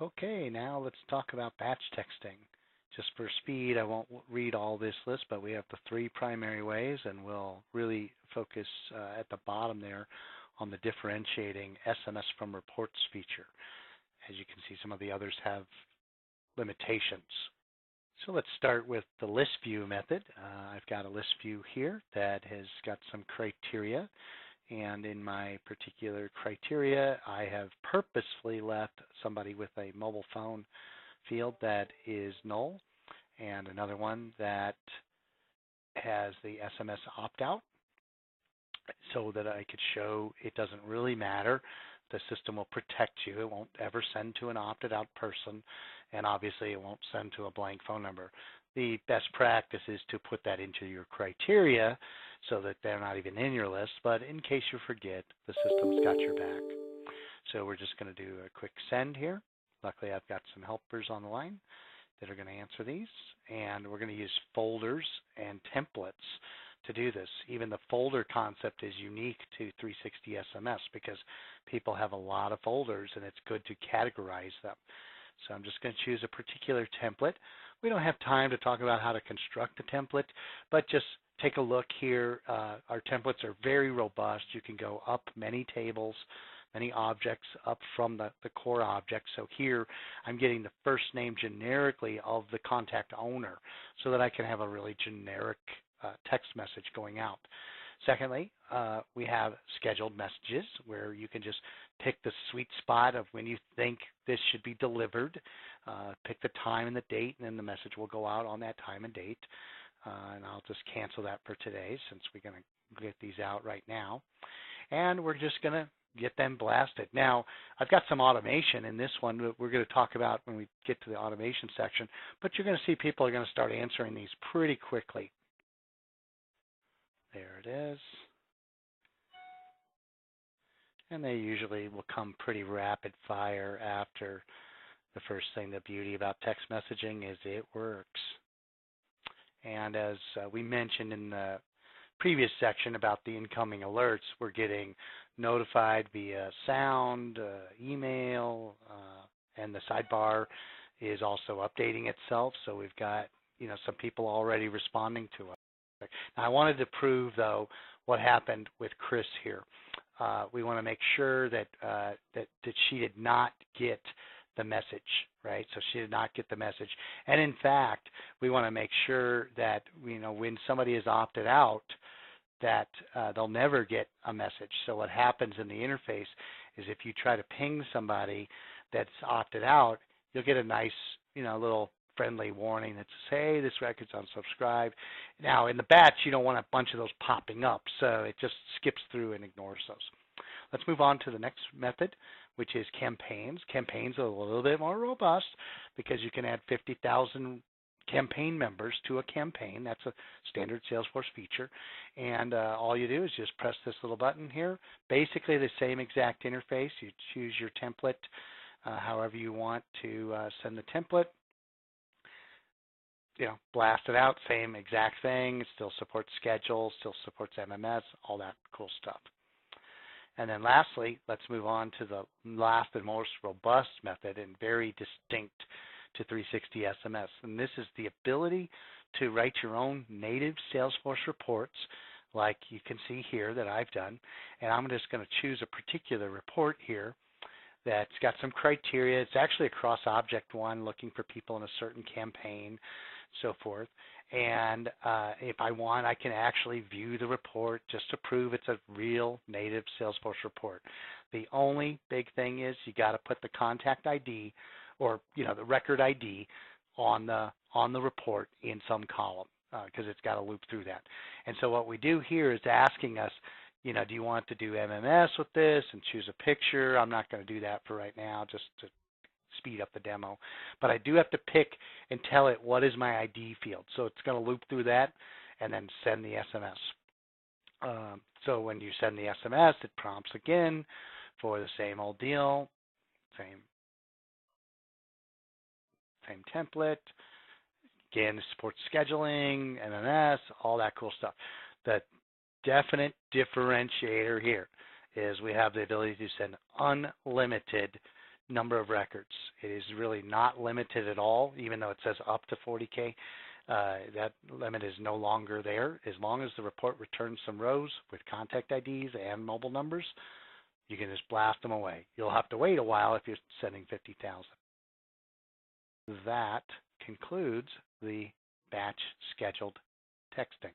Okay, now let's talk about batch texting. Just for speed, I won't read all this list, but we have the three primary ways, and we'll really focus uh, at the bottom there on the differentiating SMS from reports feature. As you can see, some of the others have limitations. So let's start with the list view method. Uh, I've got a list view here that has got some criteria. And in my particular criteria, I have purposefully left somebody with a mobile phone field that is null and another one that has the SMS opt-out so that I could show it doesn't really matter. The system will protect you. It won't ever send to an opted out person, and obviously it won't send to a blank phone number. The best practice is to put that into your criteria so that they're not even in your list, but in case you forget, the system's got your back. So we're just going to do a quick send here. Luckily, I've got some helpers on the line that are going to answer these, and we're going to use folders and templates to do this. Even the folder concept is unique to 360 SMS because people have a lot of folders and it's good to categorize them. So I'm just going to choose a particular template. We don't have time to talk about how to construct a template, but just take a look here. Uh, our templates are very robust. You can go up many tables, many objects up from the, the core object. So here I'm getting the first name generically of the contact owner so that I can have a really generic uh, text message going out. Secondly, uh, we have scheduled messages where you can just pick the sweet spot of when you think this should be delivered, uh, pick the time and the date, and then the message will go out on that time and date. Uh, and I'll just cancel that for today since we're going to get these out right now. And we're just going to get them blasted. Now, I've got some automation in this one that we're going to talk about when we get to the automation section, but you're going to see people are going to start answering these pretty quickly. There it is. And they usually will come pretty rapid fire after the first thing. The beauty about text messaging is it works. And as uh, we mentioned in the previous section about the incoming alerts, we're getting notified via sound, uh, email, uh, and the sidebar is also updating itself. So we've got you know some people already responding to us. Now, I wanted to prove, though, what happened with Chris here. Uh, we want to make sure that, uh, that that she did not get the message, right? So she did not get the message. And in fact, we want to make sure that you know when somebody is opted out, that uh, they'll never get a message. So what happens in the interface is if you try to ping somebody that's opted out, you'll get a nice, you know, little friendly warning that says, hey, this record's unsubscribed. Now, in the batch, you don't want a bunch of those popping up, so it just skips through and ignores those. Let's move on to the next method, which is campaigns. Campaigns are a little bit more robust because you can add 50,000 campaign members to a campaign. That's a standard Salesforce feature. And uh, all you do is just press this little button here. Basically the same exact interface. You choose your template uh, however you want to uh, send the template you know, blast it out, same exact thing, still supports schedule, still supports MMS, all that cool stuff. And then lastly, let's move on to the last and most robust method and very distinct to 360 SMS. And this is the ability to write your own native Salesforce reports like you can see here that I've done. And I'm just going to choose a particular report here that's got some criteria. It's actually a cross object one looking for people in a certain campaign so forth. And uh, if I want, I can actually view the report just to prove it's a real native Salesforce report. The only big thing is you got to put the contact ID or you know the record ID on the on the report in some column because uh, it's got to loop through that. And so what we do here is asking us, you know, do you want to do MMS with this and choose a picture? I'm not going to do that for right now, just to speed up the demo. But I do have to pick and tell it what is my ID field. So it's going to loop through that and then send the SMS. Um, so when you send the SMS, it prompts again for the same old deal, same same template. Again, supports scheduling, MMS, all that cool stuff. The definite differentiator here is we have the ability to send unlimited number of records. It is really not limited at all, even though it says up to 40K. Uh, that limit is no longer there. As long as the report returns some rows with contact IDs and mobile numbers, you can just blast them away. You'll have to wait a while if you're sending 50,000. That concludes the batch scheduled texting.